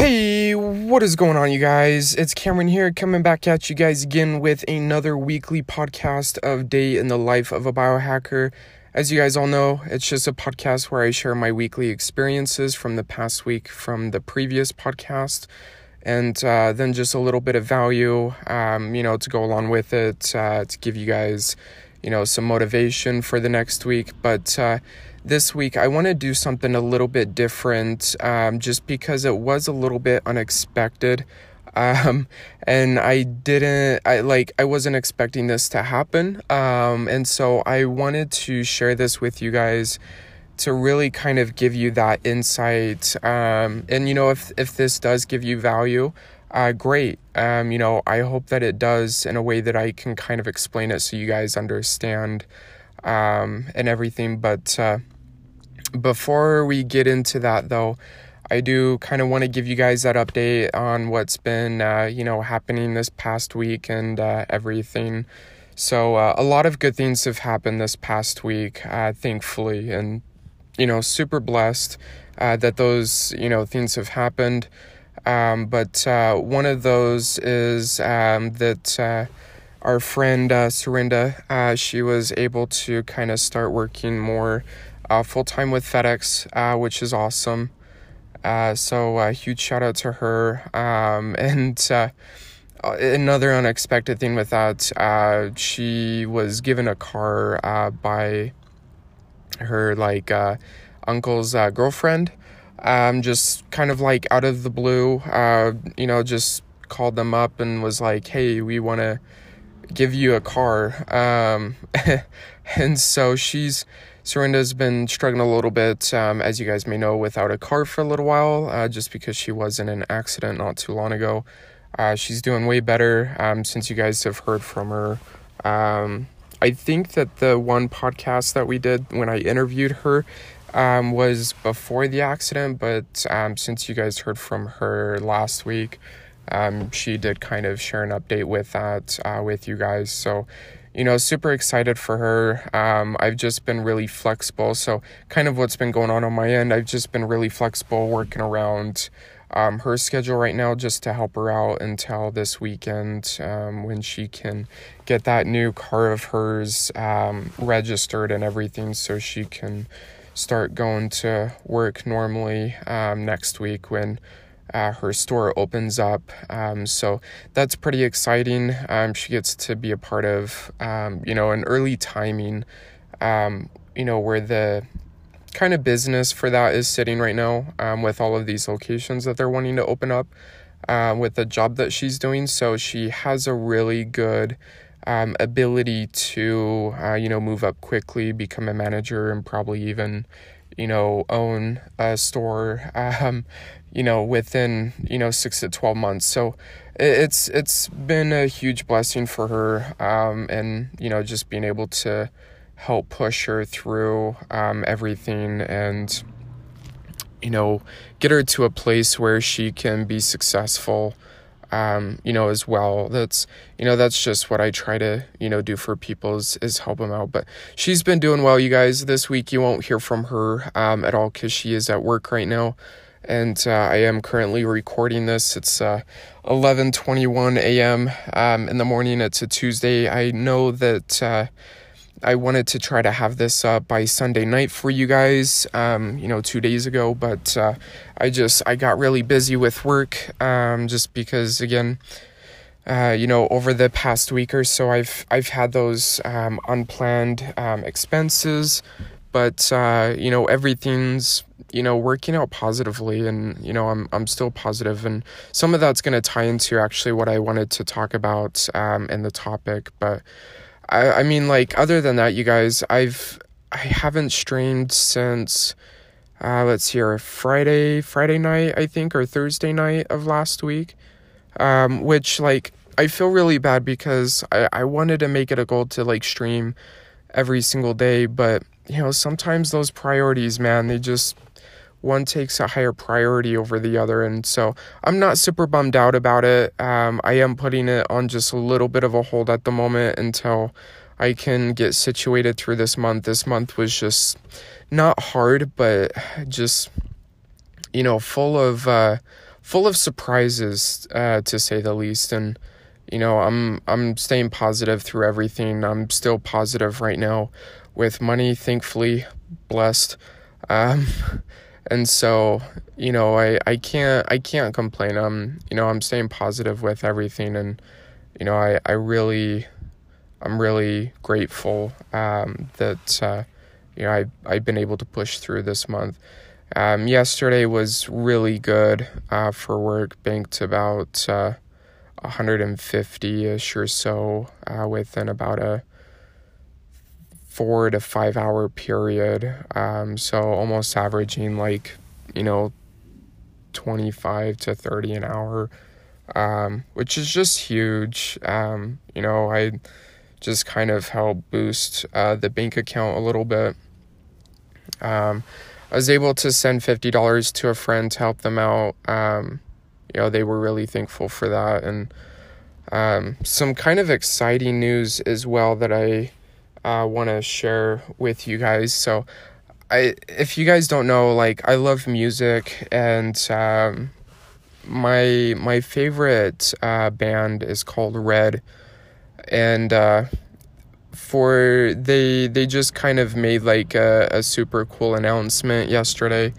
Hey, what is going on, you guys? It's Cameron here, coming back at you guys again with another weekly podcast of Day in the Life of a Biohacker. As you guys all know, it's just a podcast where I share my weekly experiences from the past week from the previous podcast, and uh, then just a little bit of value, um, you know, to go along with it, uh, to give you guys, you know, some motivation for the next week. But uh, this week I want to do something a little bit different um, just because it was a little bit unexpected. Um, and I didn't, I like, I wasn't expecting this to happen. Um, and so I wanted to share this with you guys to really kind of give you that insight. Um, and you know, if, if this does give you value, uh, great. Um, you know, I hope that it does in a way that I can kind of explain it so you guys understand um, and everything. But uh, before we get into that, though, I do kind of want to give you guys that update on what's been, uh, you know, happening this past week and uh, everything. So uh, a lot of good things have happened this past week, uh, thankfully, and you know, super blessed uh, that those you know things have happened. Um, but uh, one of those is um, that our friend uh, Serinda, she was able to kind of start working more uh, full time with FedEx, uh, which is awesome. Uh, so a huge shout out to her. Um, and uh, another unexpected thing with that, she was given a car by her like uncle's girlfriend. Um, just kind of like out of the blue, you know, just called them up and was like, "Hey, we want to." give you a car. Um, and so she's, Serinda's been struggling a little bit, um, as you guys may know, without a car for a little while, uh, just because she was in an accident not too long ago. Uh, she's doing way better um, since you guys have heard from her. Um, I think that the one podcast that we did when I interviewed her um, was before the accident, but um, since you guys heard from her last week, um, she did kind of share an update with that uh, with you guys. So, you know, super excited for her. Um, I've just been really flexible. So, kind of what's been going on on my end, I've just been really flexible working around um, her schedule right now just to help her out until this weekend um, when she can get that new car of hers um, registered and everything so she can start going to work normally um, next week when uh, her store opens up. Um, so that's pretty exciting. Um, she gets to be a part of, um, you know, an early timing, um, you know, where the kind of business for that is sitting right now um, with all of these locations that they're wanting to open up uh, with the job that she's doing. So she has a really good ability to, uh, you know, move up quickly, become a manager, and probably even, you know, own a store. Um, you know, within, you know, six to 12 months. So it's, it's been a huge blessing for her. Um, and, you know, just being able to help push her through, um, everything and, you know, get her to a place where she can be successful, um, you know, as well. That's, you know, that's just what I try to, you know, do for people is, is help them out. But she's been doing well, you guys. This week you won't hear from her, um, at all because she is at work right now and uh, I am currently recording this. It's uh, 11:21 a.m. Um, in the morning. It's a Tuesday. I know that uh, I wanted to try to have this by Sunday night for you guys. Um, you know, two days ago, but uh, I just I got really busy with work. Um, just because again. Uh, you know, over the past week or so, I've I've had those um, unplanned um, expenses, but uh, you know everything's you know working out positively and you know i'm i'm still positive. And some of that's going to tie into actually what i wanted to talk about um in the topic. But i i mean like other than that you guys i've i haven't streamed since uh let's see friday friday night i think or thursday night of last week. Um which like i feel really bad because i i wanted to make it a goal to like stream every single day. But you know sometimes those priorities man they just one takes a higher priority over the other. And so I'm not super bummed out about it. Um, I am putting it on just a little bit of a hold at the moment until I can get situated through this month. This month was just not hard, but just, you know, full of, uh, full of surprises, uh, to say the least. And you know, I'm I'm staying positive through everything. I'm still positive right now with money, thankfully, blessed. Um, and so, you know, I, I can't I can't complain. I'm you know, I'm staying positive with everything and you know, I, I really I'm really grateful um, that uh, you know I I've been able to push through this month. Um, yesterday was really good uh, for work. Banked about uh, 150 ish or so uh, within about a four to five hour period. Um, so almost averaging like, you know, 25 to 30 an hour, um, which is just huge. Um, you know, I just kind of help boost uh, the bank account a little bit. Um, I was able to send $50 to a friend to help them out. Um, you know, they were really thankful for that. And um, some kind of exciting news as well that I uh, want to share with you guys. So, I if you guys don't know, like I love music, and um, my my favorite uh, band is called Red, and uh, for they they just kind of made like a, a super cool announcement yesterday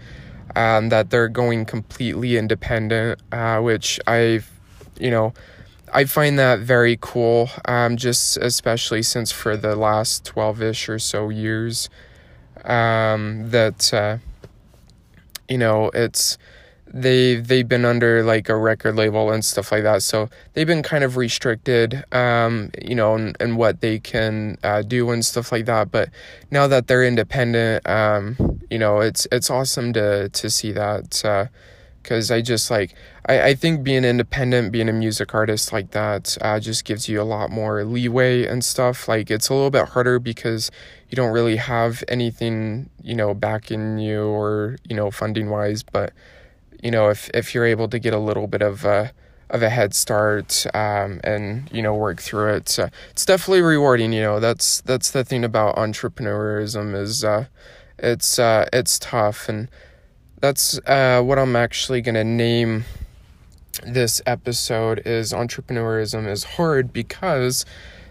um, that they're going completely independent, uh, which I've, you know, I find that very cool. Um, just especially since for the last twelve ish or so years, um, that uh, you know it's they they've been under like a record label and stuff like that so they've been kind of restricted um you know and, and what they can uh, do and stuff like that but now that they're independent um you know it's it's awesome to to see that uh because i just like I, I think being independent being a music artist like that uh, just gives you a lot more leeway and stuff like it's a little bit harder because you don't really have anything you know backing you or you know funding wise but you know, if if you're able to get a little bit of a of a head start um, and you know work through it, it's definitely rewarding. You know, that's that's the thing about entrepreneurism is uh, it's uh, it's tough, and that's uh, what I'm actually gonna name this episode is entrepreneurism is hard because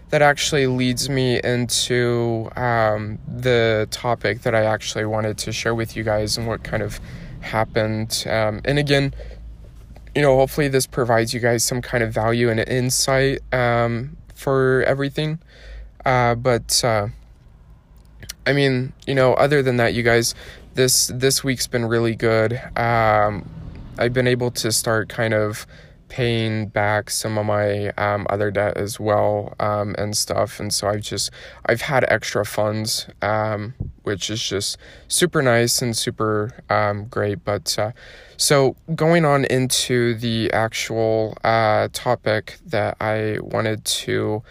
that actually leads me into um, the topic that I actually wanted to share with you guys and what kind of happened. Um, and again, you know, hopefully this provides you guys some kind of value and insight um, for everything. Uh, but uh, I mean, you know, other than that, you guys, this this week's been really good. Um, I've been able to start kind of paying back some of my um, other debt as well um, and stuff and so i've just i've had extra funds um, which is just super nice and super um, great but uh, so going on into the actual uh, topic that i wanted to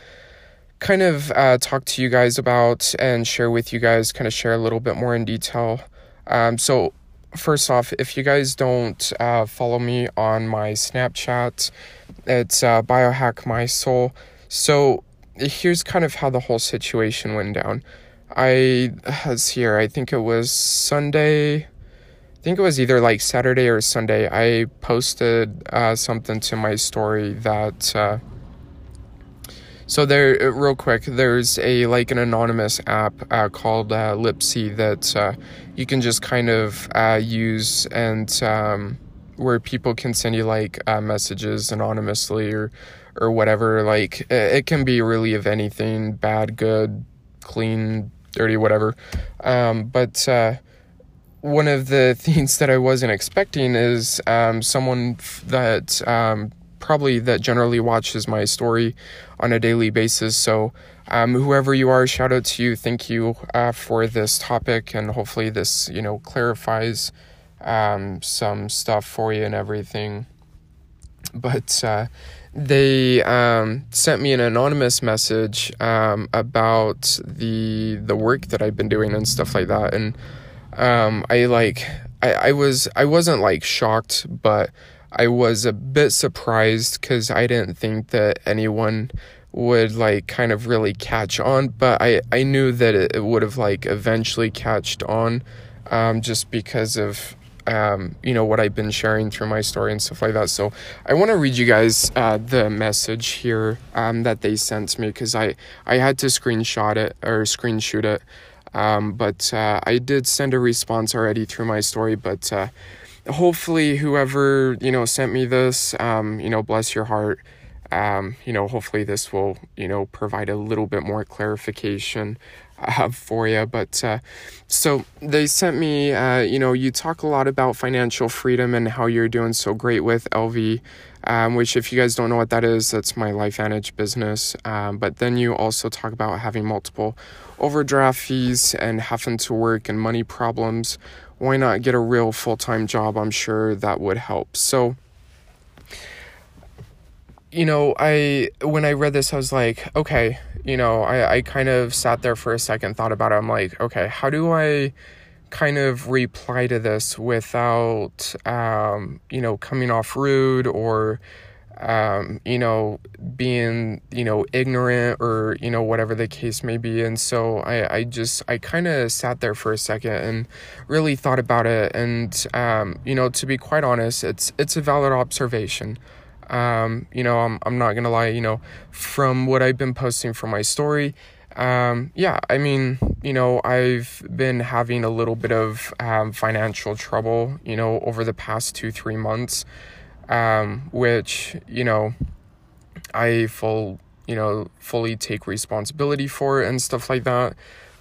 kind of uh, talk to you guys about and share with you guys kind of share a little bit more in detail um, so first off, if you guys don't uh, follow me on my Snapchat, it's uh, biohack my soul. So here's kind of how the whole situation went down. I was here. I think it was Sunday. I think it was either like Saturday or Sunday. I posted uh, something to my story that uh, so there, uh, real quick, there's a like an anonymous app uh, called uh, Lipsi that uh, you can just kind of uh, use and um, where people can send you like uh, messages anonymously or or whatever. Like it can be really of anything, bad, good, clean, dirty, whatever. Um, but one of the things that I wasn't expecting is um, someone that um, probably that generally watches my story on a daily basis. So, um, whoever you are, shout out to you. Thank you uh, for this topic, and hopefully this you know clarifies um, some stuff for you and everything. But uh, they um, sent me an anonymous message um, about the the work that I've been doing and stuff like that, and um, I like I, I was I wasn't like shocked, but I was a bit surprised because I didn't think that anyone would like kind of really catch on, but I, I knew that it, it would have like eventually catched on um, just because of um, you know, what I've been sharing through my story and stuff like that. So I want to read you guys uh, the message here um, that they sent me because I, I had to screenshot it or screenshot it. Um, but uh, I did send a response already through my story, but uh, hopefully whoever, you know, sent me this, um, you know, bless your heart. Um, you know, hopefully this will, you know, provide a little bit more clarification uh, for you. But uh, so they sent me, uh, you know, you talk a lot about financial freedom and how you're doing so great with LV, um, which, if you guys don't know what that is, that's my LifeVantage business. Um, but then you also talk about having multiple overdraft fees and having to work and money problems. Why not get a real full time job? I'm sure that would help. So, you know, I when I read this, I was like, okay, you know, I, I kind of sat there for a second, thought about it. I'm like, okay, how do I kind of reply to this without, um, you know, coming off rude or, um, you know, being, you know, ignorant or, you know, whatever the case may be. And so I, I just, I kind of sat there for a second and really thought about it. And, um, you know, to be quite honest, it's, it's a valid observation. Um, you know, I'm, I'm not gonna lie, you know, from what I've been posting for my story, um, yeah, I mean, you know, I've been having a little bit of um, financial trouble, you know, over the past two, three months, um, which, you know, I full, you know, fully take responsibility for and stuff like that.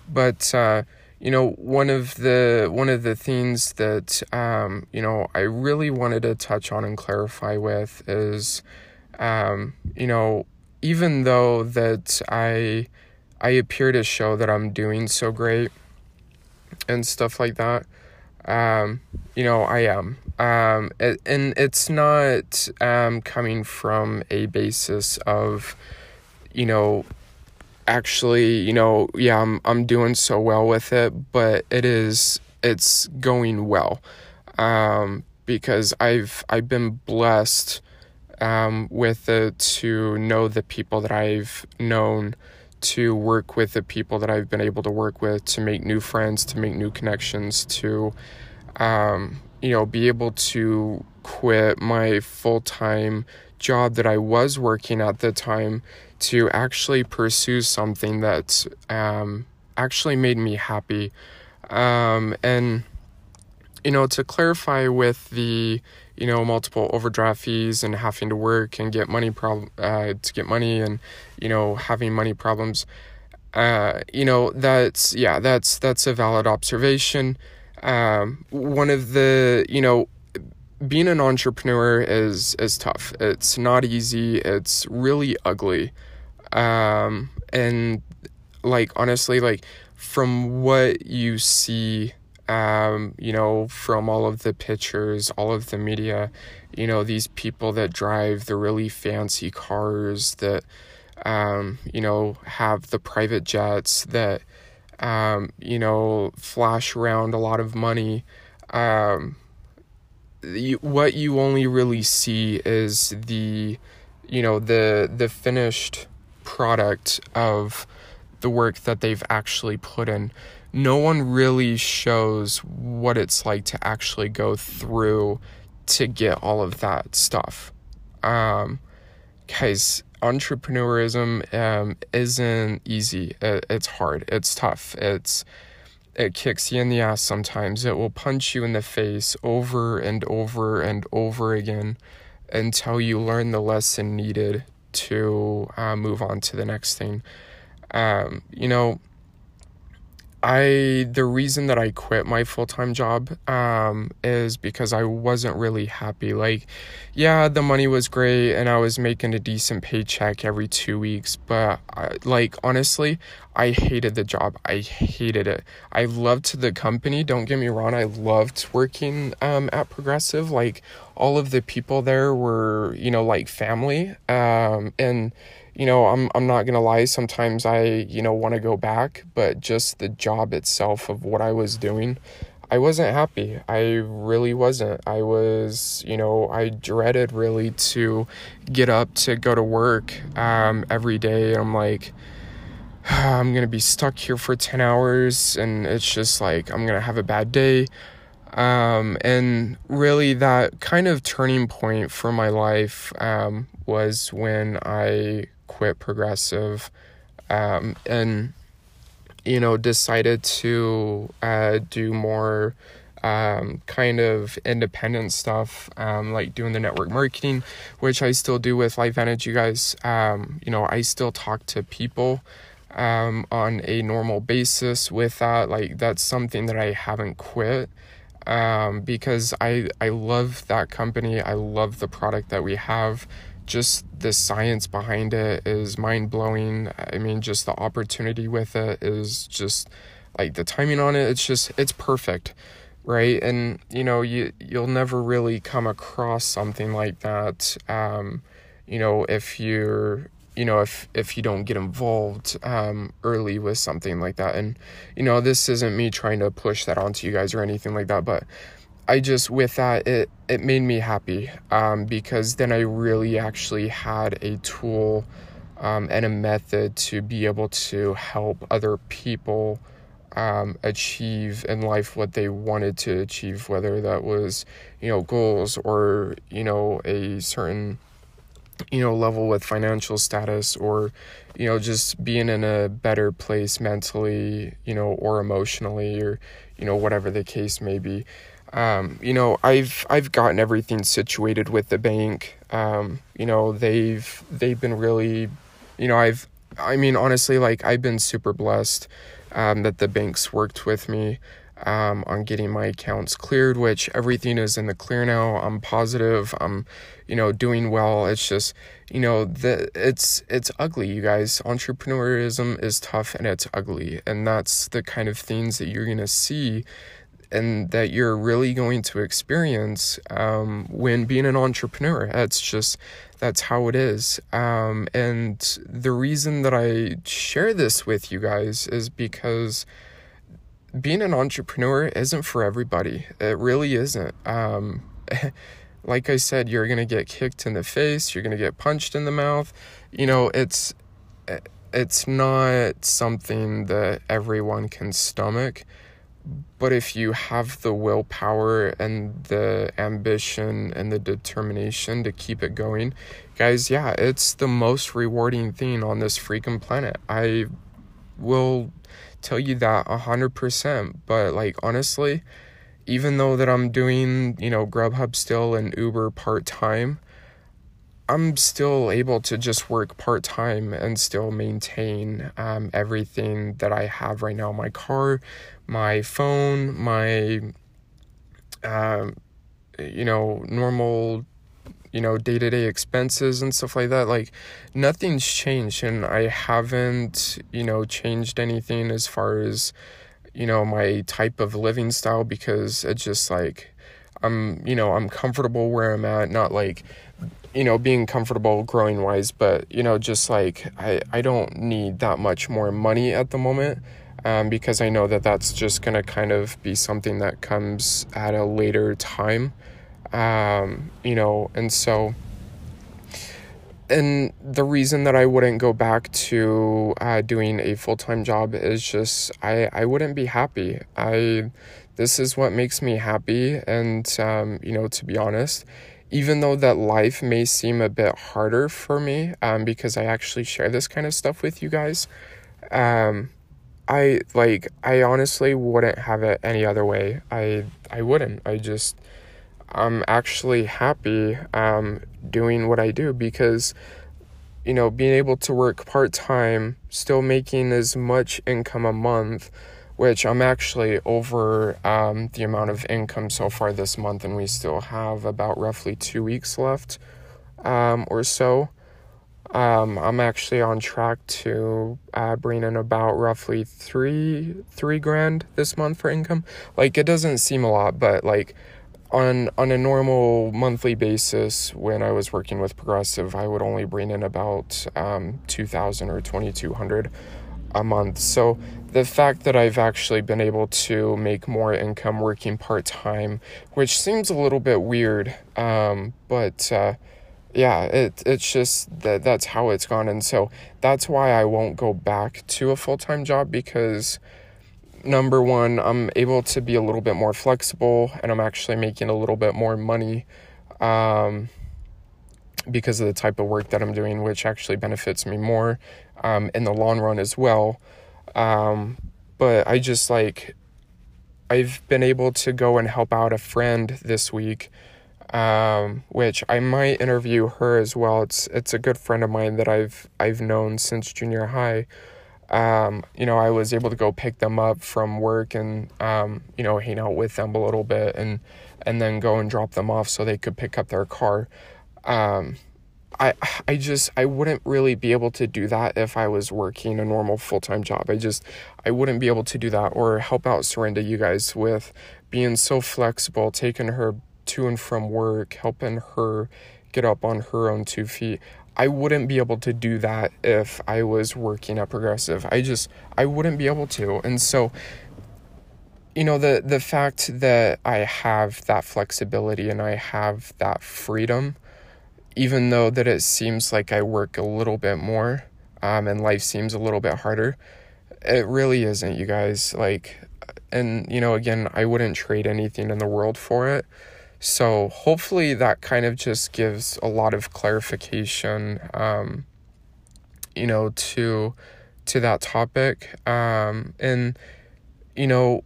But, uh, you know one of the one of the things that um, you know I really wanted to touch on and clarify with is um, you know even though that I I appear to show that I'm doing so great and stuff like that um, you know I am um, and it's not um, coming from a basis of you know actually, you know, yeah, I'm I'm doing so well with it, but it is it's going well. Um, because I've I've been blessed um, with it to know the people that I've known, to work with the people that I've been able to work with, to make new friends, to make new connections, to um, you know, be able to quit my full time job that I was working at the time to actually pursue something that um, actually made me happy. Um, and, you know, to clarify with the, you know, multiple overdraft fees and having to work and get money problem uh, to get money and, you know, having money problems, uh, you know, that's, yeah, that's, that's a valid observation. Um, one of the, you know, being an entrepreneur is is tough. It's not easy. It's really ugly. Um, and like honestly, like from what you see, um, you know, from all of the pictures, all of the media, you know, these people that drive the really fancy cars that, um, you know, have the private jets that, um, you know, flash around a lot of money. Um, you, what you only really see is the, you know, the the finished product of the work that they've actually put in. No one really shows what it's like to actually go through to get all of that stuff. Um, guys, entrepreneurism um, isn't easy. It, it's hard. It's tough. It's it kicks you in the ass sometimes. It will punch you in the face over and over and over again until you learn the lesson needed to uh, move on to the next thing. Um, you know, I the reason that I quit my full time job um, is because I wasn't really happy. Like, yeah, the money was great and I was making a decent paycheck every two weeks, but I, like honestly, I hated the job. I hated it. I loved the company. Don't get me wrong. I loved working um, at Progressive. Like all of the people there were, you know, like family. Um, and you know, I'm I'm not gonna lie. Sometimes I, you know, want to go back, but just the job itself of what I was doing, I wasn't happy. I really wasn't. I was, you know, I dreaded really to get up to go to work um, every day. I'm like, I'm gonna be stuck here for ten hours, and it's just like I'm gonna have a bad day. Um, and really, that kind of turning point for my life um, was when I quit Progressive um, and, you know, decided to uh, do more um, kind of independent stuff, um, like doing the network marketing, which I still do with LifeVantage. You guys, um, you know, I still talk to people um, on a normal basis with that. Like, that's something that I haven't quit um, because I I love that company. I love the product that we have. Just the science behind it is mind blowing. I mean, just the opportunity with it is just like the timing on it. It's just it's perfect, right? And you know you you'll never really come across something like that. Um, you know if you're you know if if you don't get involved um, early with something like that and you know this isn't me trying to push that onto you guys or anything like that but i just with that it it made me happy um, because then i really actually had a tool um, and a method to be able to help other people um, achieve in life what they wanted to achieve whether that was you know goals or you know a certain you know level with financial status or you know just being in a better place mentally you know or emotionally or you know whatever the case may be um, you know i've i've gotten everything situated with the bank um, you know they've they've been really you know i've i mean honestly like i've been super blessed um, that the banks worked with me um, on getting my accounts cleared, which everything is in the clear now. I'm positive. I'm, you know, doing well. It's just, you know, the it's it's ugly, you guys. Entrepreneurism is tough and it's ugly, and that's the kind of things that you're gonna see. And that you're really going to experience um, when being an entrepreneur. That's just, that's how it is. Um, and the reason that I share this with you guys is because being an entrepreneur isn't for everybody. It really isn't. Um, like I said, you're gonna get kicked in the face. You're gonna get punched in the mouth. You know, it's it's not something that everyone can stomach. But if you have the willpower and the ambition and the determination to keep it going, guys, yeah, it's the most rewarding thing on this freaking planet. I will tell you that 100%. But like honestly, even though that I'm doing, you know, Grubhub still and Uber part-time, I'm still able to just work part time and still maintain um, everything that I have right now my car, my phone, my, um, you know, normal you know, day to day expenses and stuff like that. Like, nothing's changed, and I haven't, you know, changed anything as far as, you know, my type of living style because it's just like, I'm, you know, I'm comfortable where I'm at, not like, you know, being comfortable growing wise, but, you know, just like, I, I don't need that much more money at the moment. Um, because I know that that's just going to kind of be something that comes at a later time. Um, you know, and so, and the reason that I wouldn't go back to uh, doing a full time job is just I, I wouldn't be happy. I, this is what makes me happy. And, um, you know, to be honest, even though that life may seem a bit harder for me, um, because I actually share this kind of stuff with you guys, um, I like I honestly wouldn't have it any other way. I I wouldn't. I just I'm actually happy um, doing what I do because, you know, being able to work part time, still making as much income a month, which I'm actually over um, the amount of income so far this month, and we still have about roughly two weeks left um, or so. Um, I'm actually on track to uh, bring in about roughly three three grand this month for income. Like it doesn't seem a lot, but like on on a normal monthly basis when I was working with Progressive, I would only bring in about um, 2000 or 2200 a month. So the fact that I've actually been able to make more income working part time, which seems a little bit weird, um, but uh, yeah, it it's just that that's how it's gone, and so that's why I won't go back to a full time job because number one, I'm able to be a little bit more flexible and I'm actually making a little bit more money um, because of the type of work that I'm doing, which actually benefits me more um, in the long run as well. Um, but I just like, I've been able to go and help out a friend this week. Um, which I might interview her as well. It's it's a good friend of mine that I've I've known since junior high um, you know, I was able to go pick them up from work and, um, you know, hang out with them a little bit and, and then go and drop them off so they could pick up their car. Um, I, I just, I wouldn't really be able to do that if I was working a normal full time job. I just, I wouldn't be able to do that or help out Serinda, you guys, with being so flexible, taking her to and from work, helping her get up on her own two feet. I wouldn't be able to do that if I was working at Progressive. I just I wouldn't be able to. And so you know the the fact that I have that flexibility and I have that freedom even though that it seems like I work a little bit more um, and life seems a little bit harder, it really isn't, you guys. Like, and you know, again, I wouldn't trade anything in the world for it. So hopefully that kind of just gives a lot of clarification, um, you know, to to that topic. Um, and you know,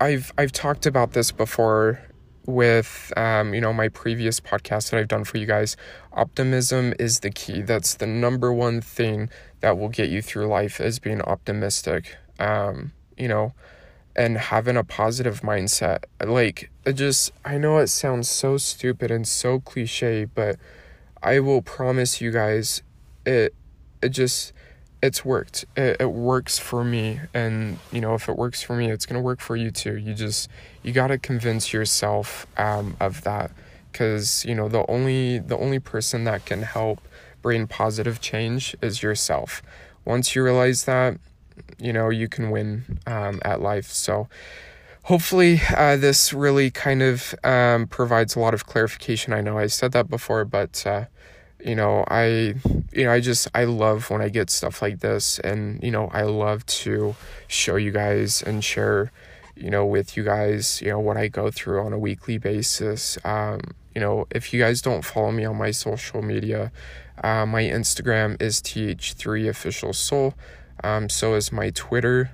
I've I've talked about this before with um, you know my previous podcast that I've done for you guys. Optimism is the key. That's the number one thing that will get you through life is being optimistic. Um, you know, and having a positive mindset. Like, it just, I know it sounds so stupid and so cliche, but I will promise you guys, it, it just, it's worked. It, it works for me. And, you know, if it works for me, it's going to work for you too. You just, you got to convince yourself um, of that. Cause, you know, the only, the only person that can help bring positive change is yourself. Once you realize that, you know you can win um, at life. So hopefully uh, this really kind of um, provides a lot of clarification. I know I said that before, but uh, you know I you know I just I love when I get stuff like this, and you know I love to show you guys and share you know with you guys you know what I go through on a weekly basis. Um, you know if you guys don't follow me on my social media. Uh, my Instagram is th3 official soul. Um, so is my Twitter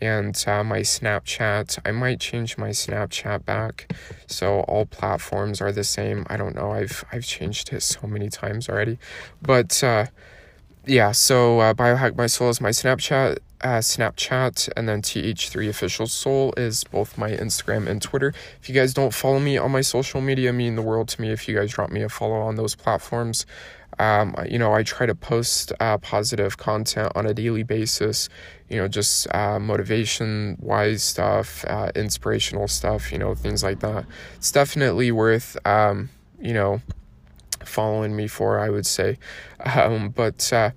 and uh, my Snapchat. I might change my Snapchat back, so all platforms are the same. I don't know. I've I've changed it so many times already, but uh, yeah. So uh, Biohack My Soul is my Snapchat. Uh, Snapchat and then TH3 Official Soul is both my Instagram and Twitter. If you guys don't follow me on my social media, mean the world to me if you guys drop me a follow on those platforms. Um, you know, I try to post uh, positive content on a daily basis, you know, just uh, motivation wise stuff, uh, inspirational stuff, you know, things like that. It's definitely worth, um, you know, following me for, I would say. Um, but uh,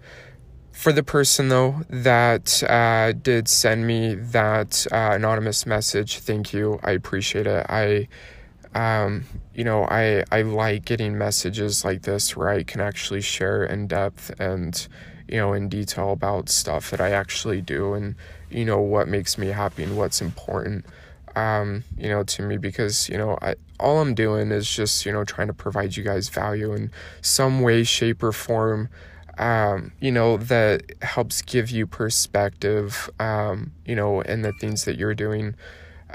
for the person, though, that uh, did send me that uh, anonymous message, thank you. I appreciate it. I um, you know, I, I like getting messages like this where I can actually share in depth and, you know, in detail about stuff that I actually do and, you know, what makes me happy and what's important, um, you know, to me because, you know, I, all I'm doing is just, you know, trying to provide you guys value in some way, shape, or form. Um, you know, that helps give you perspective, um, you know, in the things that you're doing,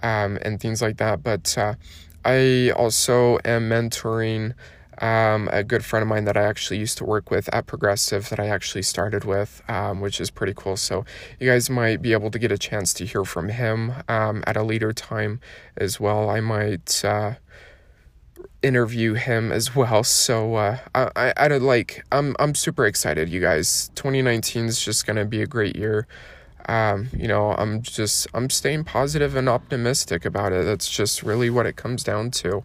um, and things like that. But, uh, I also am mentoring um, a good friend of mine that I actually used to work with at Progressive that I actually started with, um, which is pretty cool. So you guys might be able to get a chance to hear from him um, at a later time as well. I might uh, interview him as well. So uh, I, I, I like I'm I'm super excited, you guys. 2019 is just gonna be a great year um, you know, I'm just I'm staying positive and optimistic about it. That's just really what it comes down to.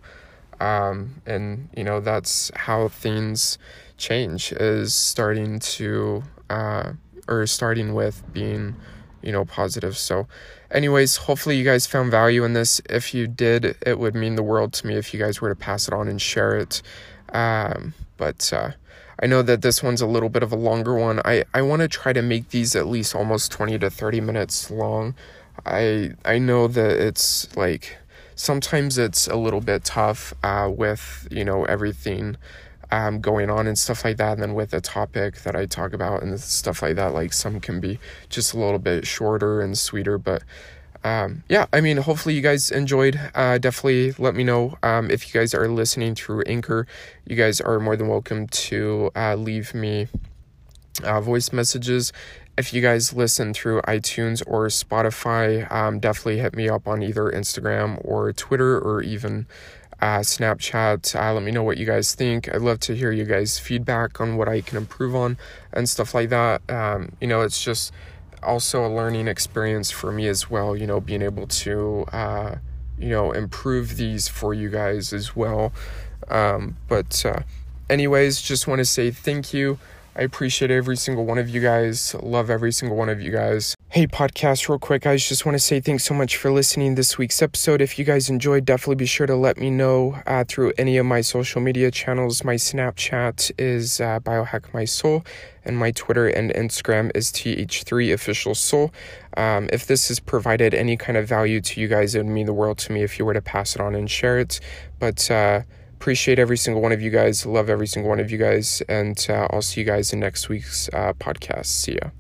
Um, and you know, that's how things change is starting to uh, or starting with being you know positive so anyways hopefully you guys found value in this if you did it would mean the world to me if you guys were to pass it on and share it um, but uh, I know that this one's a little bit of a longer one. I, I want to try to make these at least almost 20 to 30 minutes long. I I know that it's like sometimes it's a little bit tough uh, with you know everything um, going on and stuff like that. And then with the topic that I talk about and stuff like that, like some can be just a little bit shorter and sweeter. But um, yeah, I mean, hopefully you guys enjoyed. Uh, definitely let me know um, if you guys are listening through Anchor. You guys are more than welcome to uh, leave me uh, voice messages. If you guys listen through iTunes or Spotify, um, definitely hit me up on either Instagram or Twitter or even uh, Snapchat. Uh, let me know what you guys think. I'd love to hear you guys' feedback on what I can improve on and stuff like that. Um, you know, it's just also a learning experience for me as well, you know, being able to, uh, you know, improve these for you guys as well. Um, but, uh, anyways, just want to say thank you. I appreciate every single one of you guys. Love every single one of you guys. Hey, podcast, real quick. I just want to say thanks so much for listening this week's episode. If you guys enjoyed, definitely be sure to let me know uh, through any of my social media channels. My Snapchat is uh, Biohack My Soul, and my Twitter and Instagram is TH3 Official Soul. Um, if this has provided any kind of value to you guys, it would mean the world to me if you were to pass it on and share it. But, uh, Appreciate every single one of you guys. Love every single one of you guys. And uh, I'll see you guys in next week's uh, podcast. See ya.